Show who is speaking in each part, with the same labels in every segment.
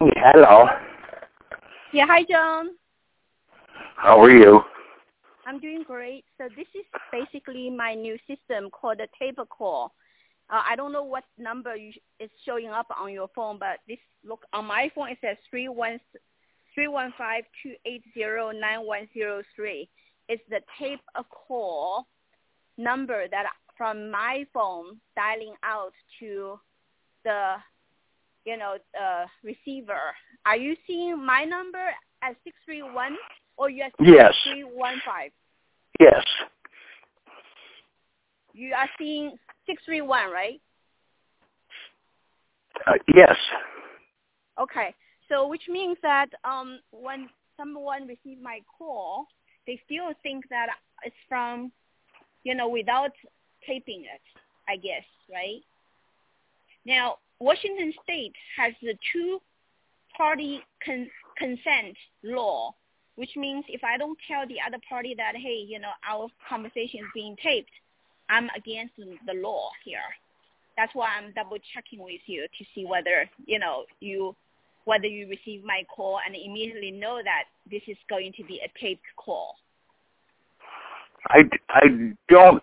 Speaker 1: Hello.
Speaker 2: Yeah, hi, John.
Speaker 1: How are you?
Speaker 2: I'm doing great. So this is basically my new system called the tape call. Uh, I don't know what number you sh- is showing up on your phone, but this look on my phone it says three one three one five two eight zero nine one zero three. It's the tape a call number that from my phone dialing out to the you know uh, receiver. Are you seeing my number at six three one or you are seeing
Speaker 1: Yes.
Speaker 2: three one five?
Speaker 1: Yes.
Speaker 2: You are seeing six three one, right?
Speaker 1: Uh, yes.
Speaker 2: Okay. So which means that um, when someone receives my call, they still think that it's from, you know, without taping it, I guess, right? Now, Washington State has the two-party con- consent law, which means if I don't tell the other party that, hey, you know, our conversation is being taped, I'm against the law here. That's why I'm double checking with you to see whether, you know, you whether you receive my call and immediately know that this is going to be a taped call.
Speaker 1: I, I don't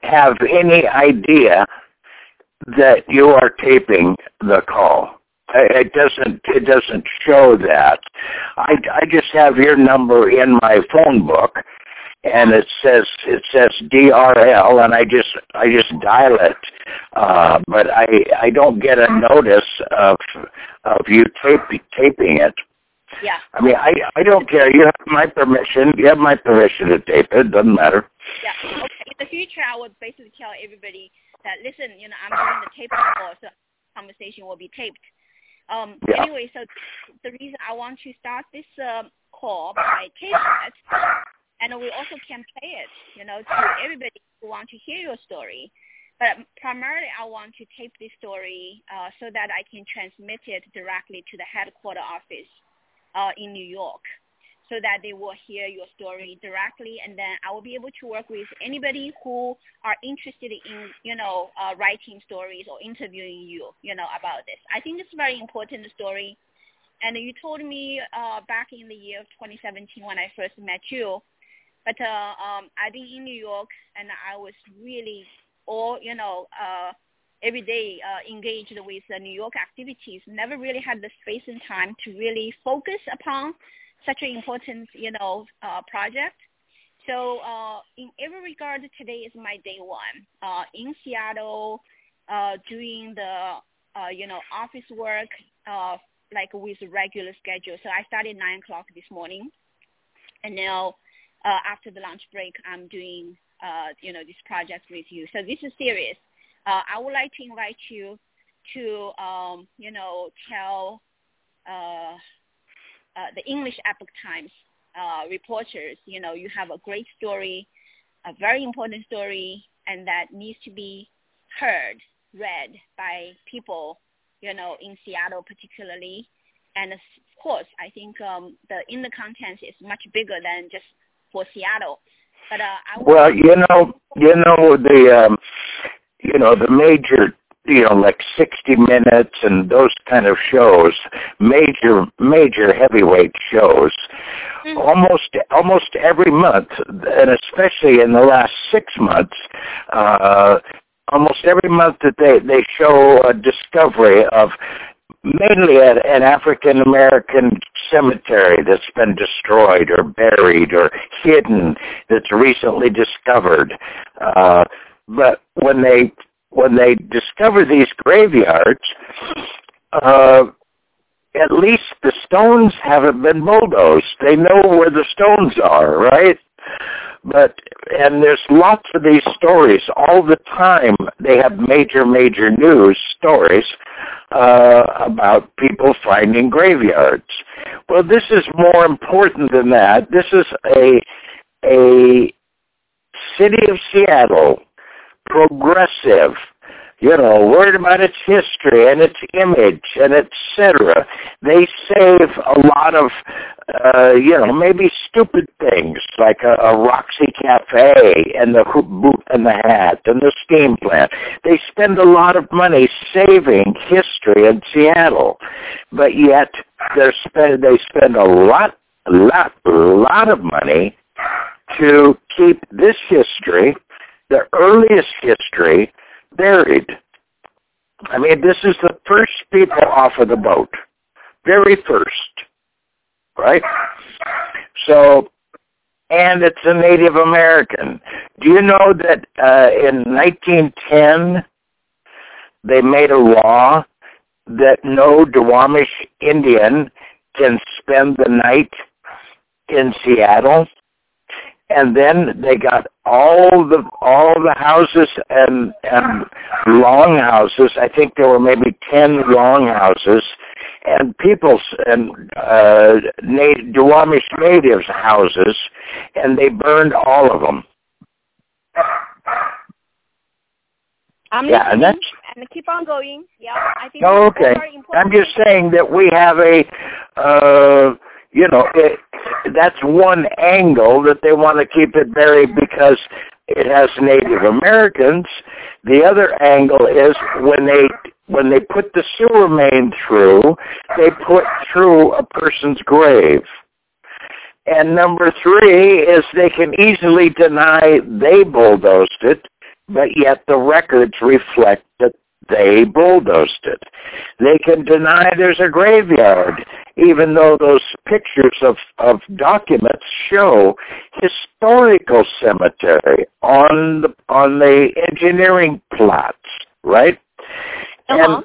Speaker 1: have any idea that you are taping the call. I- It doesn't. It doesn't show that. I, I just have your number in my phone book, and it says it says DRL, and I just I just dial it, uh, but I I don't get a notice of of you tape, taping it.
Speaker 2: Yeah.
Speaker 1: I mean, I I don't care. You have my permission. You have my permission to tape it. Doesn't matter.
Speaker 2: Yeah. Okay. In the future, I would basically tell everybody that listen, you know, I'm doing the tape call, so conversation will be taped. Um,
Speaker 1: Yeah.
Speaker 2: Anyway, so the reason I want to start this um, call by taping it, and we also can play it, you know, to everybody who want to hear your story. But primarily, I want to tape this story uh, so that I can transmit it directly to the headquarter office uh, in New York, so that they will hear your story directly, and then I will be able to work with anybody who are interested in, you know, uh, writing stories or interviewing you, you know, about this. I think it's a very important story. And you told me uh, back in the year of 2017 when I first met you, but uh, um, I've been in New York and I was really all, you know, uh, every day uh, engaged with uh, New York activities. Never really had the space and time to really focus upon such an important, you know, uh, project. So uh, in every regard, today is my day one uh, in Seattle, uh, doing the, uh, you know, office work, uh, like with regular schedule. So I started nine o'clock this morning, and now uh, after the lunch break, I'm doing, uh, you know, this project with you. So this is serious. Uh, I would like to invite you to, um, you know, tell uh, uh, the English Epoch Times uh, reporters, you know, you have a great story, a very important story, and that needs to be heard, read by people, you know, in Seattle particularly. And of course, I think um, the in the content is much bigger than just for Seattle. But uh, I
Speaker 1: Well, you know, you know the, um, you know the major, you know, like 60 Minutes and those kind of shows, major, major heavyweight shows.
Speaker 2: Mhm.
Speaker 1: Almost, almost every month, and especially in the last six months, uh, almost every month that they they show a discovery of mainly an, an African American cemetery that's been destroyed or buried or hidden that's recently discovered. Uh, but when they when they discover these graveyards, uh, at least the stones haven't been bulldozed. They know where the stones are, right? But and there's lots of these stories all the time. They have major, major news stories uh, about people finding graveyards. Well, this is more important than that. This is a a city of Seattle progressive you know, worried about its history and its image and etc. They save a lot of, uh, you know, maybe stupid things like a, a Roxy Cafe and the hoop boot and the hat and the steam plant. They spend a lot of money saving history in Seattle, but yet they're spend they spend a lot, lot, lot of money to keep this history, the earliest history, buried. I mean, this is the first people off of the boat. Very first. Right? So, and it's a Native American. Do you know that uh, in 1910 they made a law that no Duwamish Indian can spend the night in Seattle? And then they got all the all the houses and and long houses. I think there were maybe ten long houses, and people's and uh, native, Duwamish natives' houses, and they burned all of them.
Speaker 2: I'm
Speaker 1: yeah, and that's
Speaker 2: and keep on going. Yeah, I think.
Speaker 1: Oh, okay. I'm just saying that we have a. Uh, you know, it, that's one angle that they want to keep it buried because it has Native Americans. The other angle is when they when they put the sewer main through, they put through a person's grave. And number three is they can easily deny they bulldozed it, but yet the records reflect that they bulldozed it. They can deny there's a graveyard, even though those pictures of, of documents show historical cemetery on the on the engineering plots, right?
Speaker 2: Uh-huh.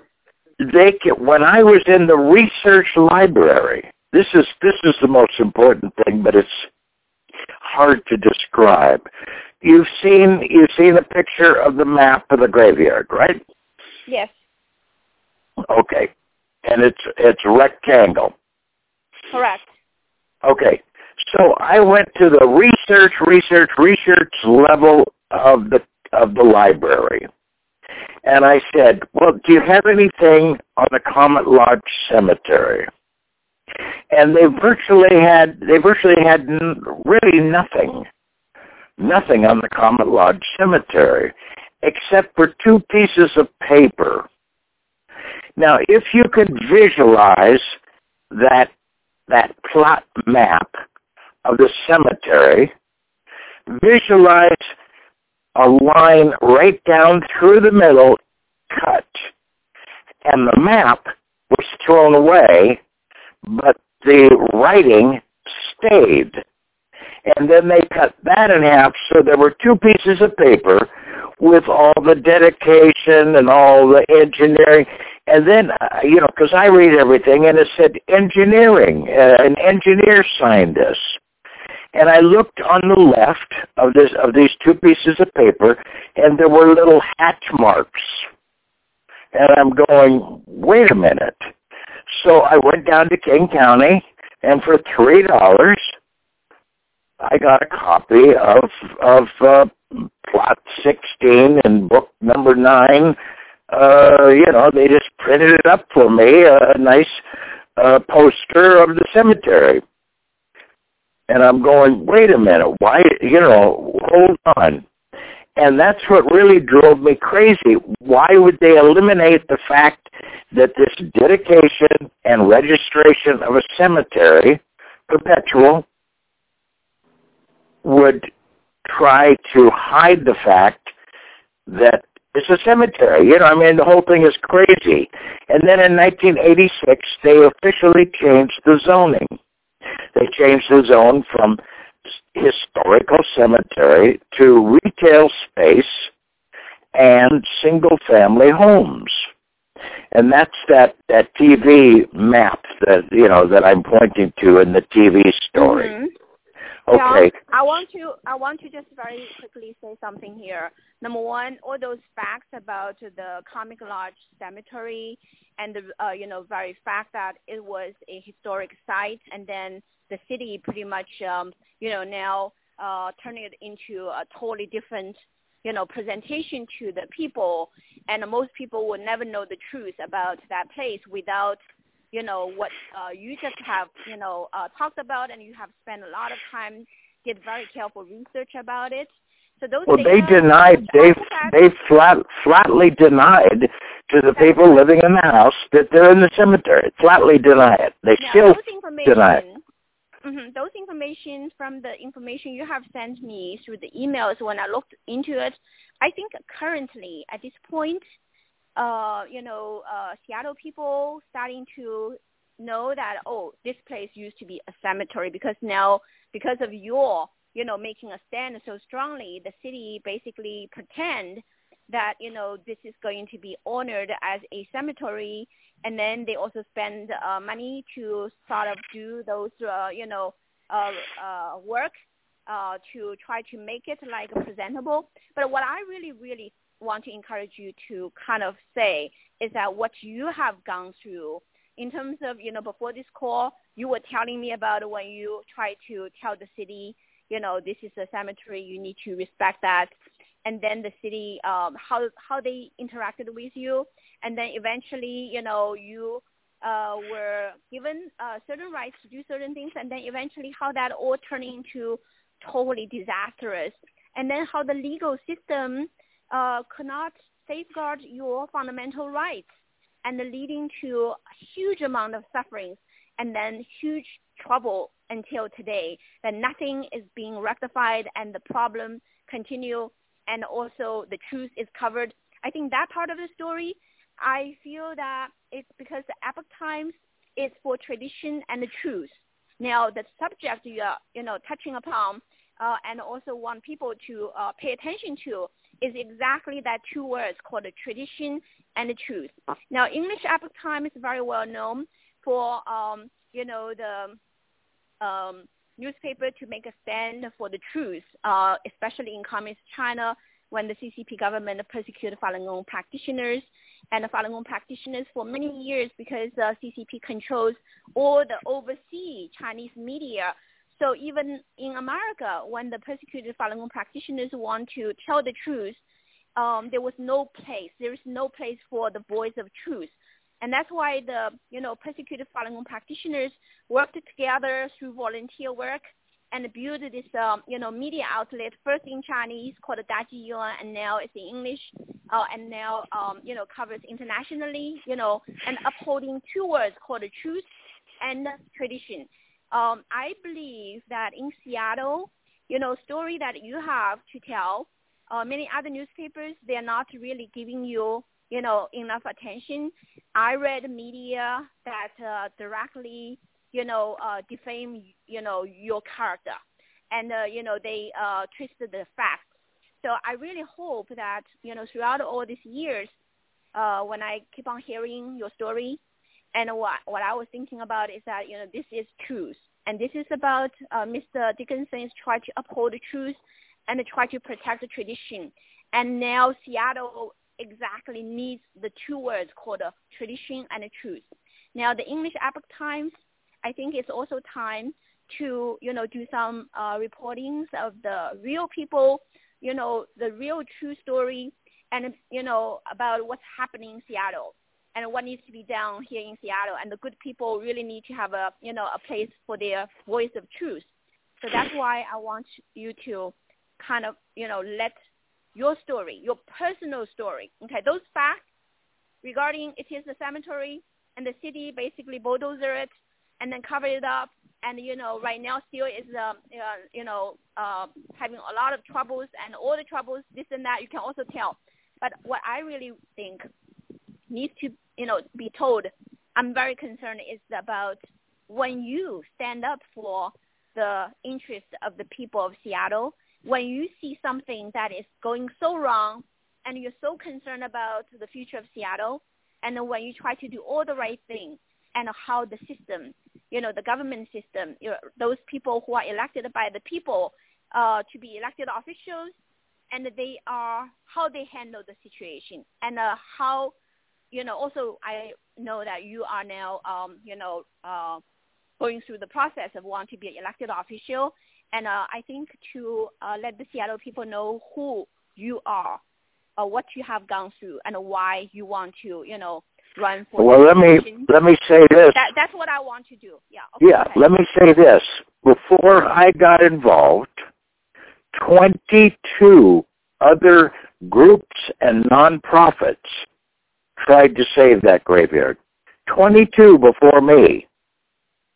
Speaker 1: And they can, when I was in the research library, this is this is the most important thing, but it's hard to describe. You've seen you've seen a picture of the map of the graveyard, right?
Speaker 2: Yes.
Speaker 1: Okay. And it's it's rectangle.
Speaker 2: Correct.
Speaker 1: Okay. So I went to the research, research, research level of the of the library. And I said, well, do you have anything on the Comet Lodge Cemetery? And they virtually had, they virtually had n- really nothing, nothing on the Comet Lodge Cemetery except for two pieces of paper. Now, if you could visualize that, that plot map of the cemetery, visualize a line right down through the middle cut. And the map was thrown away, but the writing stayed. And then they cut that in half, so there were two pieces of paper with all the dedication and all the engineering. And then, uh, you know, because I read everything, and it said engineering. Uh, an engineer signed this. And I looked on the left of this of these two pieces of paper, and there were little hatch marks. And I'm going, wait a minute. So I went down to King County, and for three dollars, I got a copy of of uh, plot 16 and book number 9, uh, you know, they just printed it up for me, a nice uh, poster of the cemetery. And I'm going, wait a minute, why, you know, hold on. And that's what really drove me crazy. Why would they eliminate the fact that this dedication and registration of a cemetery, perpetual, would try to hide the fact that it's a cemetery. You know, I mean, the whole thing is crazy. And then in 1986, they officially changed the zoning. They changed the zone from historical cemetery to retail space and single-family homes. And that's that, that TV map that, you know, that I'm pointing to in the TV story.
Speaker 2: Mm-hmm.
Speaker 1: Okay.
Speaker 2: I want to I want to just very quickly say something here. Number one, all those facts about the Comet Lodge Cemetery and the uh, you know very fact that it was a historic site, and then the city pretty much um, you know now uh, turning it into a totally different you know, presentation to the people, and most people will never know the truth about that place without, you know, what uh, you just have, you know, uh, talked about, and you have spent a lot of time, did very careful research about it. So those
Speaker 1: well, they denied. They they flat flatly denied to the people living in the house that they're in the cemetery. Flatly deny it. They
Speaker 2: Now,
Speaker 1: still deny it.
Speaker 2: mhm, those information from the information you have sent me through the emails when I looked into it, I think currently at this point, uh, you know, uh, Seattle people starting to know that oh, this place used to be a cemetery because now because of your you know making a stand so strongly, the city basically pretend that you know this is going to be honored as a cemetery and then they also spend uh, money to sort of do those uh, you know uh, uh, work uh, to try to make it like presentable. But what I really really want to encourage you to kind of say is that what you have gone through in terms of you know before this call you were telling me about when you try to tell the city you know this is a cemetery you need to respect that. And then the city um, how how they interacted with you, and then eventually you know you uh, were given uh, certain rights to do certain things, and then eventually how that all turned into totally disastrous, and then how the legal system uh, could not safeguard your fundamental rights, and leading to a huge amount of sufferings, and then huge trouble until today that nothing is being rectified and the problem continue and also the truth is covered. I think that part of the story, I feel that it's because the Epoch Times is for tradition and the truth. Now, the subject you are, you know, touching upon uh, and also want people to uh, pay attention to is exactly that two words called the tradition and the truth. Now, English Epoch Times is very well known for, um, you know, the um, newspaper to make a stand for the truth, uh, especially in communist China when the CCP government persecuted Falun Gong practitioners and the Falun Gong practitioners for many years because uh, CCP controls all the overseas Chinese media. So even in America, when the persecuted Falun Gong practitioners want to tell the truth, um, there was no place. There is no place for the voice of truth. And that's why the, you know, persecuted Falun Gong practitioners worked together through volunteer work and built this, um, you know, media outlet first in Chinese called Daji Yuan, and now it's in English, uh, and now, um, you know, covers internationally, you know, and upholding two words called the truth and tradition. Um, I believe that in Seattle, you know, story that you have to tell, uh, many other newspapers, they're not really giving you you know, enough attention. I read media that uh, directly, you know, uh, defame, you know, your character, and uh, you know they uh, twisted the facts. So I really hope that you know throughout all these years, uh, when I keep on hearing your story, and what what I was thinking about is that you know this is truth, and this is about uh, Mr. Dickinson's try to uphold the truth and try to protect the tradition. And now Seattle exactly needs the two words called tradition and truth. Now, the English Epoch Times, I think it's also time to, you know, do some uh, reportings of the real people, you know, the real true story, and, you know, about what's happening in Seattle and what needs to be done here in Seattle. And the good people really need to have a, you know, a place for their voice of truth. So that's why I want you to kind of, you know, let your story, your personal story. Okay, those facts regarding it is a cemetery and the city basically bulldozer it and then cover it up. And you know, right now still is uh, uh, you know uh, having a lot of troubles and all the troubles, this and that. You can also tell. But what I really think needs to you know be told, I'm very concerned is about when you stand up for the interest of the people of Seattle when you see something that is going so wrong and you're so concerned about the future of Seattle, and when you try to do all the right things and how the system, you know, the government system, you know, those people who are elected by the people uh, to be elected officials, and they are how they handle the situation and uh, how, you know, also I know that you are now, um, you know, uh, going through the process of wanting to be an elected official and uh, I think to uh, let the Seattle people know who you are, uh, what you have gone through, and why you want to, you know, run for.
Speaker 1: Well, let me let me say this.
Speaker 2: That, that's what I want to do. Yeah. Okay,
Speaker 1: yeah. Let me say this. Before I got involved, 22 other groups and nonprofits tried to save that graveyard. 22 before me.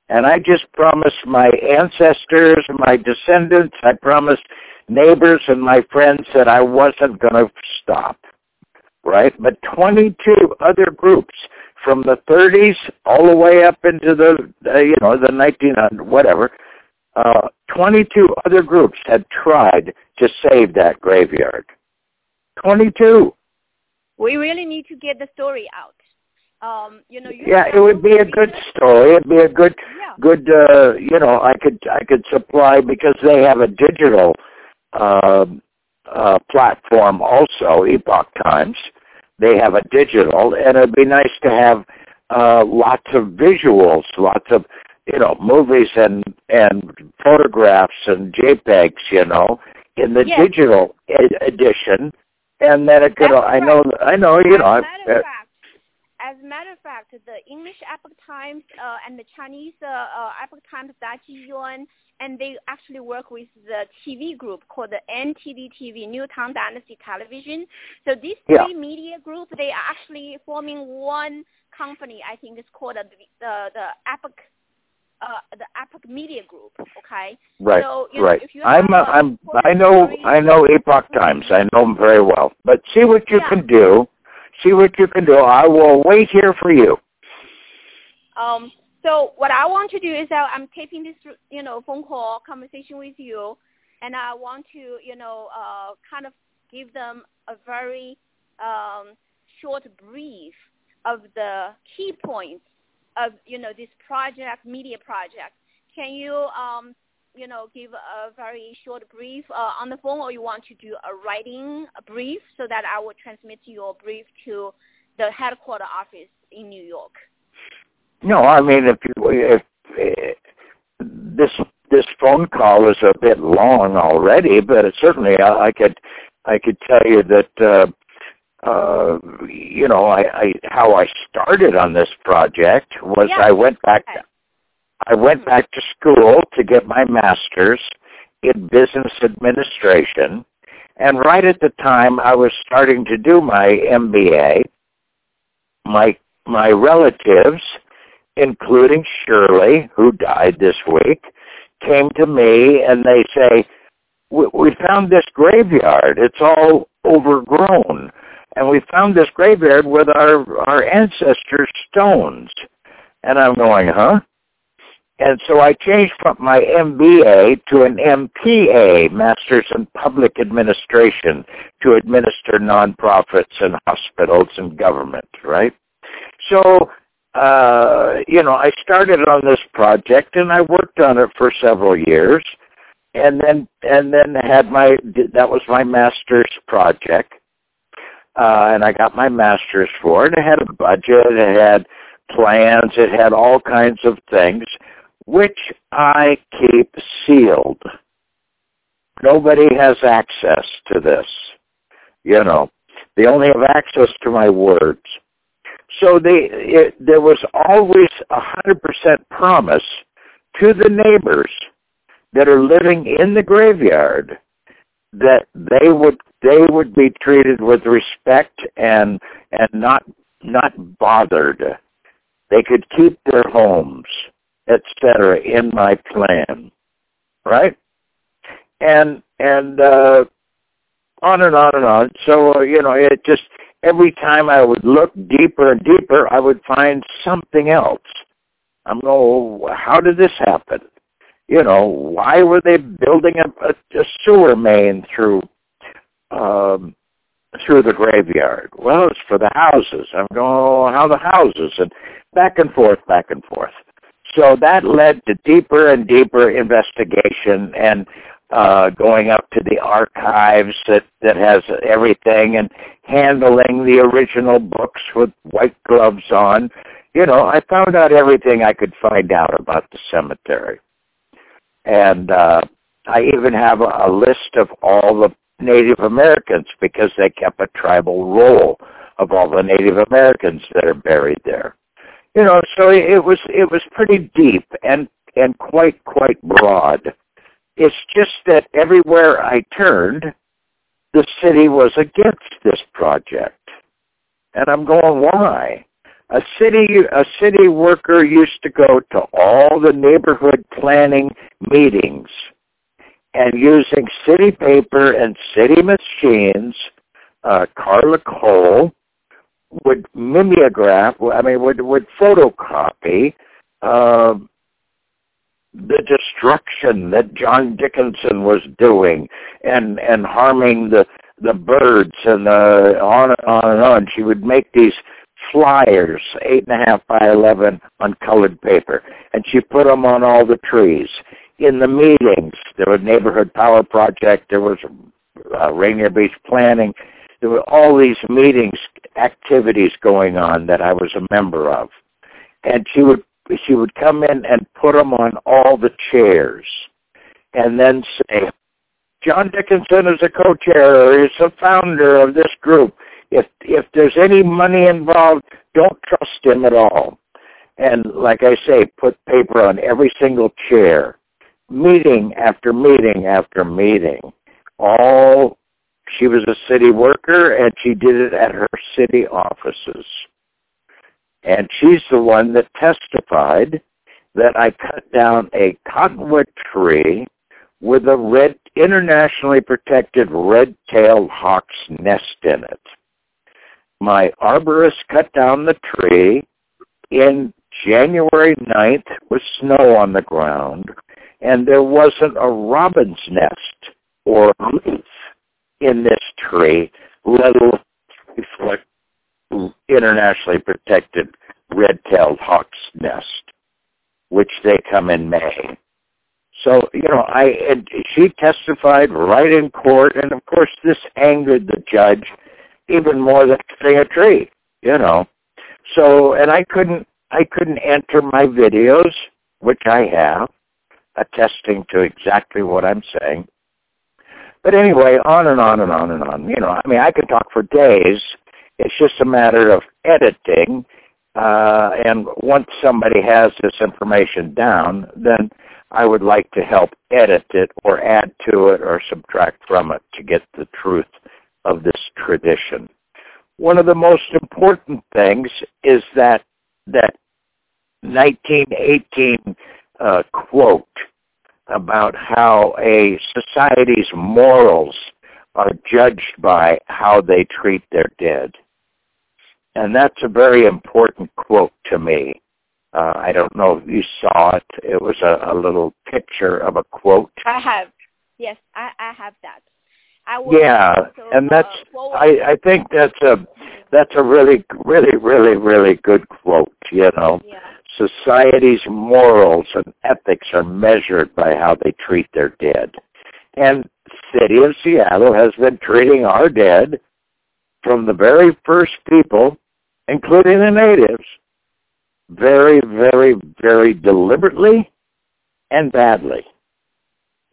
Speaker 1: And I just promised my ancestors, my descendants, I promised neighbors and my friends that I wasn't going to stop. Right? But 22 other groups from the 30s all the way up into the, uh, you know, the 1900, whatever, uh, 22 other groups had tried to save that graveyard. 22.
Speaker 2: We really need to get the story out. Um, you know, you
Speaker 1: yeah, it would be a good story. It'd be a good,
Speaker 2: yeah.
Speaker 1: good. Uh, you know, I could, I could supply because they have a digital uh, uh, platform also. Epoch Times, they have a digital, and it'd be nice to have uh, lots of visuals, lots of you know movies and and photographs and JPEGs. You know, in the
Speaker 2: Yes.
Speaker 1: digital ed- edition, and then it could.
Speaker 2: That's
Speaker 1: I know, I know. You
Speaker 2: as
Speaker 1: know, I,
Speaker 2: matter of fact, as a matter of fact, the English Epoch Times uh, and the Chinese uh, uh, Epoch Times Daji Yuan, and they actually work with the TV group called the NTD TV, New Tang Dynasty Television. So these
Speaker 1: Yeah.
Speaker 2: three media group, they are actually forming one company. I think it's called the the, the Epoch. Uh, the Epoch Media Group, okay.
Speaker 1: Right,
Speaker 2: So, you know,
Speaker 1: right.
Speaker 2: if
Speaker 1: I'm,
Speaker 2: a
Speaker 1: I'm, I know,
Speaker 2: story-
Speaker 1: I know Epoch Times. I know them very well. But see what you
Speaker 2: Yeah.
Speaker 1: can do. See what you can do. I will wait here for you.
Speaker 2: Um, so what I want to do is that I'm taping this, you know, phone call conversation with you, and I want to, you know, uh, kind of give them a very um, short brief of the key points of, you know, this project, media project. Can you, um, you know, give a very short brief uh, on the phone, or you want to do a writing brief so that I will transmit your brief to the headquarter office in New York?
Speaker 1: No, I mean if you if uh, this this phone call is a bit long already, but it certainly I, I could I could tell you that uh, uh, you know I, I how I started on this project was
Speaker 2: Yeah.
Speaker 1: I went back. I went back to school to get my master's in business administration, and right at the time I was starting to do my MBA, my my relatives, including Shirley, who died this week, came to me and they say, we, we found this graveyard. It's all overgrown. And we found this graveyard with our, our ancestors' stones. And I'm going, huh? And so I changed from my MBA to an MPA, Masters in Public Administration, to administer nonprofits and hospitals and government, right? So, uh, you know, I started on this project and I worked on it for several years and then, and then had my, that was my master's project. Uh, and I got my master's for it. It had a budget, it had plans, it had all kinds of things, which I keep sealed. Nobody has access to this. You know, they only have access to my words. So they, it, there was always a hundred percent promise to the neighbors that are living in the graveyard that they would they would be treated with respect and and not not bothered. They could keep their homes, etc. in my plan, right? And and uh, on and on and on. So uh, you know, it just every time I would look deeper and deeper, I would find something else. I'm going, oh, how did this happen? You know, why were they building a, a, a sewer main through um, through the graveyard? Well, it's for the houses. I'm going, oh, how the houses? And back and forth, back and forth. So that led to deeper and deeper investigation and uh, going up to the archives that, that has everything and handling the original books with white gloves on. You know, I found out everything I could find out about the cemetery. And uh, I even have a, a list of all the Native Americans because they kept a tribal roll of all the Native Americans that are buried there. You know, so it was it was pretty deep and and quite quite broad. It's just that everywhere I turned, the city was against this project. And I'm going, why? A city a city worker used to go to all the neighborhood planning meetings and using city paper and city machines, uh, Carla Cole would mimeograph, I mean, would would photocopy uh, the destruction that John Dickinson was doing and and harming the the birds and the on and on and on. She would make these flyers, eight and a half by eleven, on colored paper, and she put them on all the trees. In the meetings, there was neighborhood power project, there was uh, Rainier Beach planning, there were all these meetings, activities going on that I was a member of, and she would she would come in and put them on all the chairs, and then say, John Dickinson is a co-chair or is a founder of this group. If if there's any money involved, don't trust him at all. And like I say, put paper on every single chair, meeting after meeting after meeting. All she was a city worker and she did it at her city offices. And she's the one that testified that I cut down a cottonwood tree with a red, internationally protected red-tailed hawk's nest in it. My arborist cut down the tree in January 9th with snow on the ground, and there wasn't a robin's nest or leaf in this tree, let alone internationally protected red-tailed hawk's nest, which they come in May. So, you know, I and she testified right in court, and of course this angered the judge even more than cutting a tree, you know. So, and I couldn't, I couldn't enter my videos, which I have, attesting to exactly what I'm saying. But anyway, on and on and on and on. You know, I mean, I could talk for days. It's just a matter of editing. Uh, and once somebody has this information down, then I would like to help edit it or add to it or subtract from it to get the truth of this tradition. One of the most important things is that that 1918 uh, quote about how a society's morals are judged by how they treat their dead. And that's a very important quote to me. Uh, I don't know if you saw it. It was a, a little picture of a quote.
Speaker 2: I have. Yes, I, I have that. I
Speaker 1: will yeah, also, and that's. Uh, I I think that's a that's a really really really really good quote. You know,
Speaker 2: yeah.
Speaker 1: Society's morals and ethics are measured by how they treat their dead, and city of Seattle has been treating our dead from the very first people, including the natives, very, very, very deliberately and badly.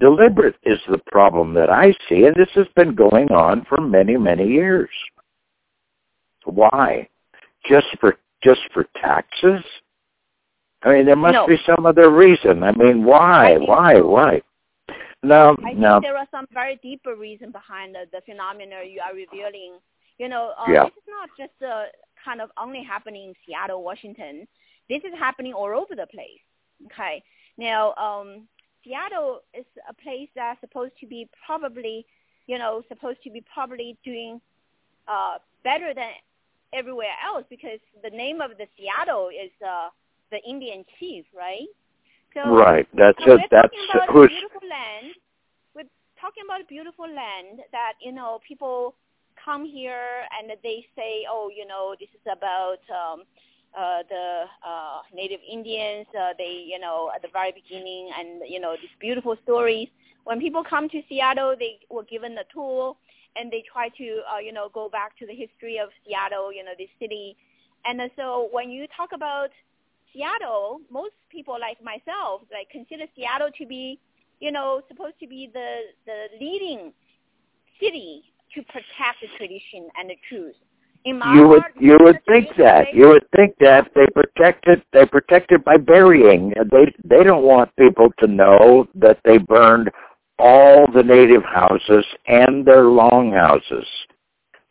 Speaker 1: Deliberate is the problem that I see, and this has been going on for many, many years. Why? Just for just for taxes? I mean, there must
Speaker 2: no.
Speaker 1: be some other reason. I mean, why? I why? So. Why? No,
Speaker 2: I
Speaker 1: no.
Speaker 2: think there are some very deeper reason behind the, the phenomena you are revealing. You know, uh,
Speaker 1: yeah.
Speaker 2: this is not just uh, kind of only happening in Seattle, Washington. This is happening all over the place. Okay. Now, um, Seattle is a place that's supposed to be probably, you know, supposed to be probably doing uh, better than everywhere else because the name of the Seattle is uh, the Indian chief, right? So
Speaker 1: right. That's
Speaker 2: so
Speaker 1: it. That's
Speaker 2: about
Speaker 1: who's
Speaker 2: beautiful land. We're talking about a beautiful land that you know people come here and they say, oh, you know, this is about um, uh, the uh, Native Indians. Uh, they, you know, at the very beginning, and you know, these beautiful stories. When people come to Seattle, they were given a tool, and they try to, uh, you know, go back to the history of Seattle, you know, the city. And so when you talk about Seattle, most people like myself like consider Seattle to be, you know, supposed to be the the leading city to protect the tradition and the truth.
Speaker 1: In my you would heart, you would think that you would think that they protect it they protect it by burying. They they don't want people to know that they burned all the native houses and their longhouses.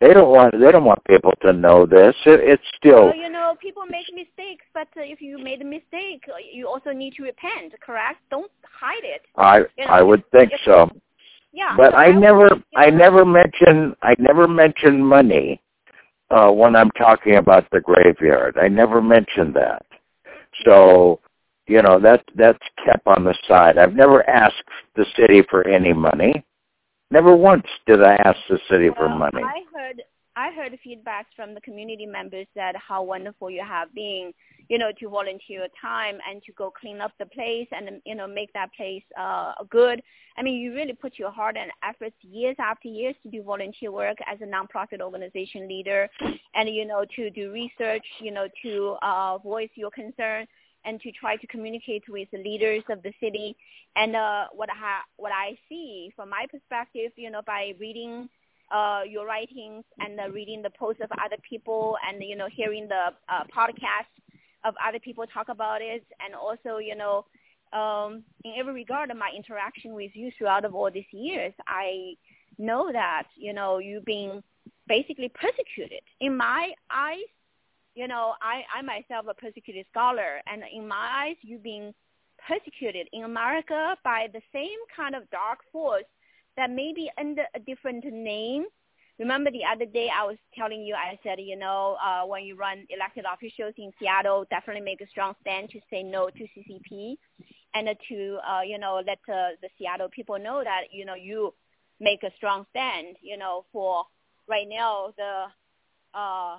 Speaker 1: They don't want they don't want people to know this. It, it's still.
Speaker 2: Well, you know, people make mistakes, but uh, if you made a mistake, uh, you also need to repent. Correct? Don't hide it.
Speaker 1: I
Speaker 2: you know,
Speaker 1: I would think if, so.
Speaker 2: Yeah.
Speaker 1: But I, I never I never mention I never mention money uh when I'm talking about the graveyard. I never mention that. So you know that that's kept on the side. I've never asked the city for any money. Never once did I ask the city
Speaker 2: well,
Speaker 1: for money.
Speaker 2: I I heard feedback from the community members that how wonderful you have been, you know, to volunteer your time and to go clean up the place and you know make that place uh good. I mean, you really put your heart and efforts years after years to do volunteer work as a nonprofit organization leader, and you know to do research, you know to uh voice your concern and to try to communicate with the leaders of the city. And uh, what I what I see from my perspective, you know, by reading uh, your writings and uh, reading the posts of other people, and you know, hearing the uh, podcast of other people talk about it, and also, you know, um, in every regard of my interaction with you throughout of all these years, I know that you know you've been basically persecuted. In my eyes, you know, I, I myself a persecuted scholar, and in my eyes, you've been persecuted in America by the same kind of dark force that may be under a different name. Remember the other day I was telling you, I said, you know, uh, when you run elected officials in Seattle, definitely make a strong stand to say no to CCP and to, uh, you know, let uh, the Seattle people know that, you know, you make a strong stand, you know, for right now the uh,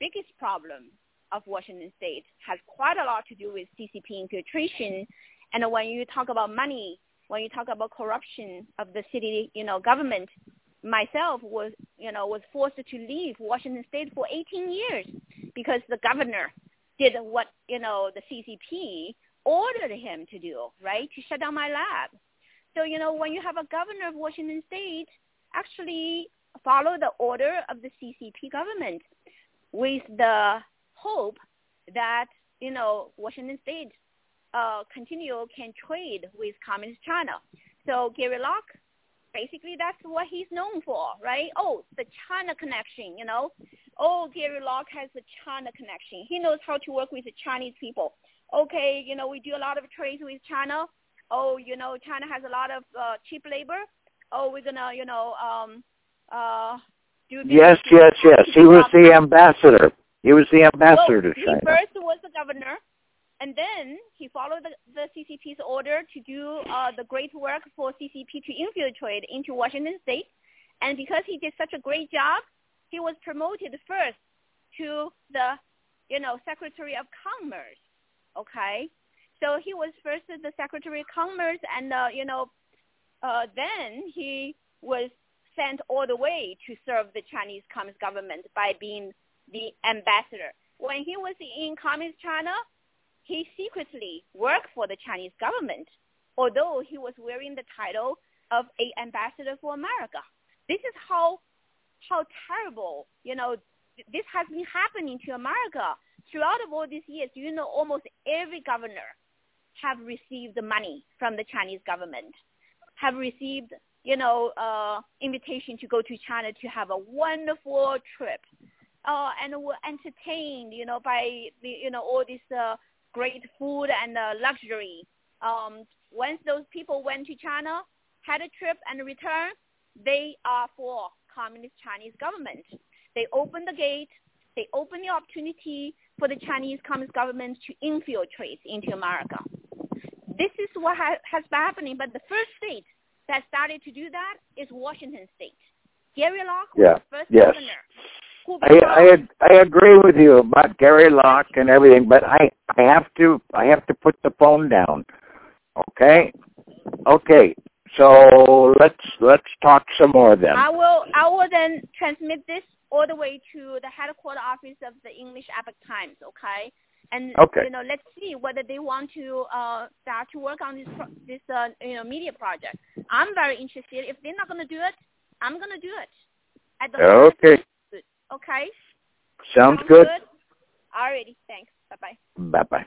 Speaker 2: biggest problem of Washington State has quite a lot to do with CCP infiltration. And when you talk about money, when you talk about corruption of the city, you know, government, myself was, you know, was forced to leave Washington State for 18 years because the governor did what, you know, the CCP ordered him to do, right, to shut down my lab. So, you know, when you have a governor of Washington State actually follow the order of the CCP government, with the hope that you know Washington State uh, continue can trade with communist China. So Gary Locke, basically that's what he's known for, right? Oh, the China connection, you know. Oh, Gary Locke has the China connection. He knows how to work with the Chinese people. Okay, you know, we do a lot of trades with China. Oh, you know, China has a lot of uh, cheap labor. Oh, we're gonna, you know, um, uh, do
Speaker 1: Yes, yes, yes. He was the ambassador. He was the ambassador
Speaker 2: well,
Speaker 1: to China.
Speaker 2: He first was the governor, and then he followed the, the CCP's order to do uh, the great work for CCP to infiltrate into Washington State. And because he did such a great job, he was promoted first to the, you know, Secretary of Commerce. Okay, so he was first the Secretary of Commerce, and uh, you know, uh, then he was sent all the way to serve the Chinese Communist government by being the ambassador. When he was in Communist China, he secretly worked for the Chinese government, although he was wearing the title of a ambassador for America. This is how how terrible, you know, this has been happening to America throughout of all these years. You know, almost every governor have received the money from the Chinese government, have received you know, uh, invitation to go to China to have a wonderful trip, uh, and were entertained, you know, by you know, all this uh, great food and uh, luxury. Um, once those people went to China, had a trip and returned, they are for communist Chinese government. They open the gate, they open the opportunity for the Chinese communist government to infiltrate into America. This is what ha- has been happening, but the first state that started to do that is Washington State. Gary Locke
Speaker 1: yeah.
Speaker 2: was the first
Speaker 1: yes.
Speaker 2: governor.
Speaker 1: I, I I agree with you about Gary Locke and everything, but I I have to I have to put the phone down. Okay, okay. So let's let's talk some more then.
Speaker 2: I will I will then transmit this all the way to the headquarters office of the English Epoch Times. Okay, and
Speaker 1: okay.
Speaker 2: you know let's see whether they want to uh, start to work on this pro- this uh, you know media project. I'm very interested. If they're not going to do it, I'm gonna do it. At the
Speaker 1: Okay.
Speaker 2: Okay.
Speaker 1: Sounds good.
Speaker 2: Alrighty. Thanks. Bye bye.
Speaker 1: Bye bye.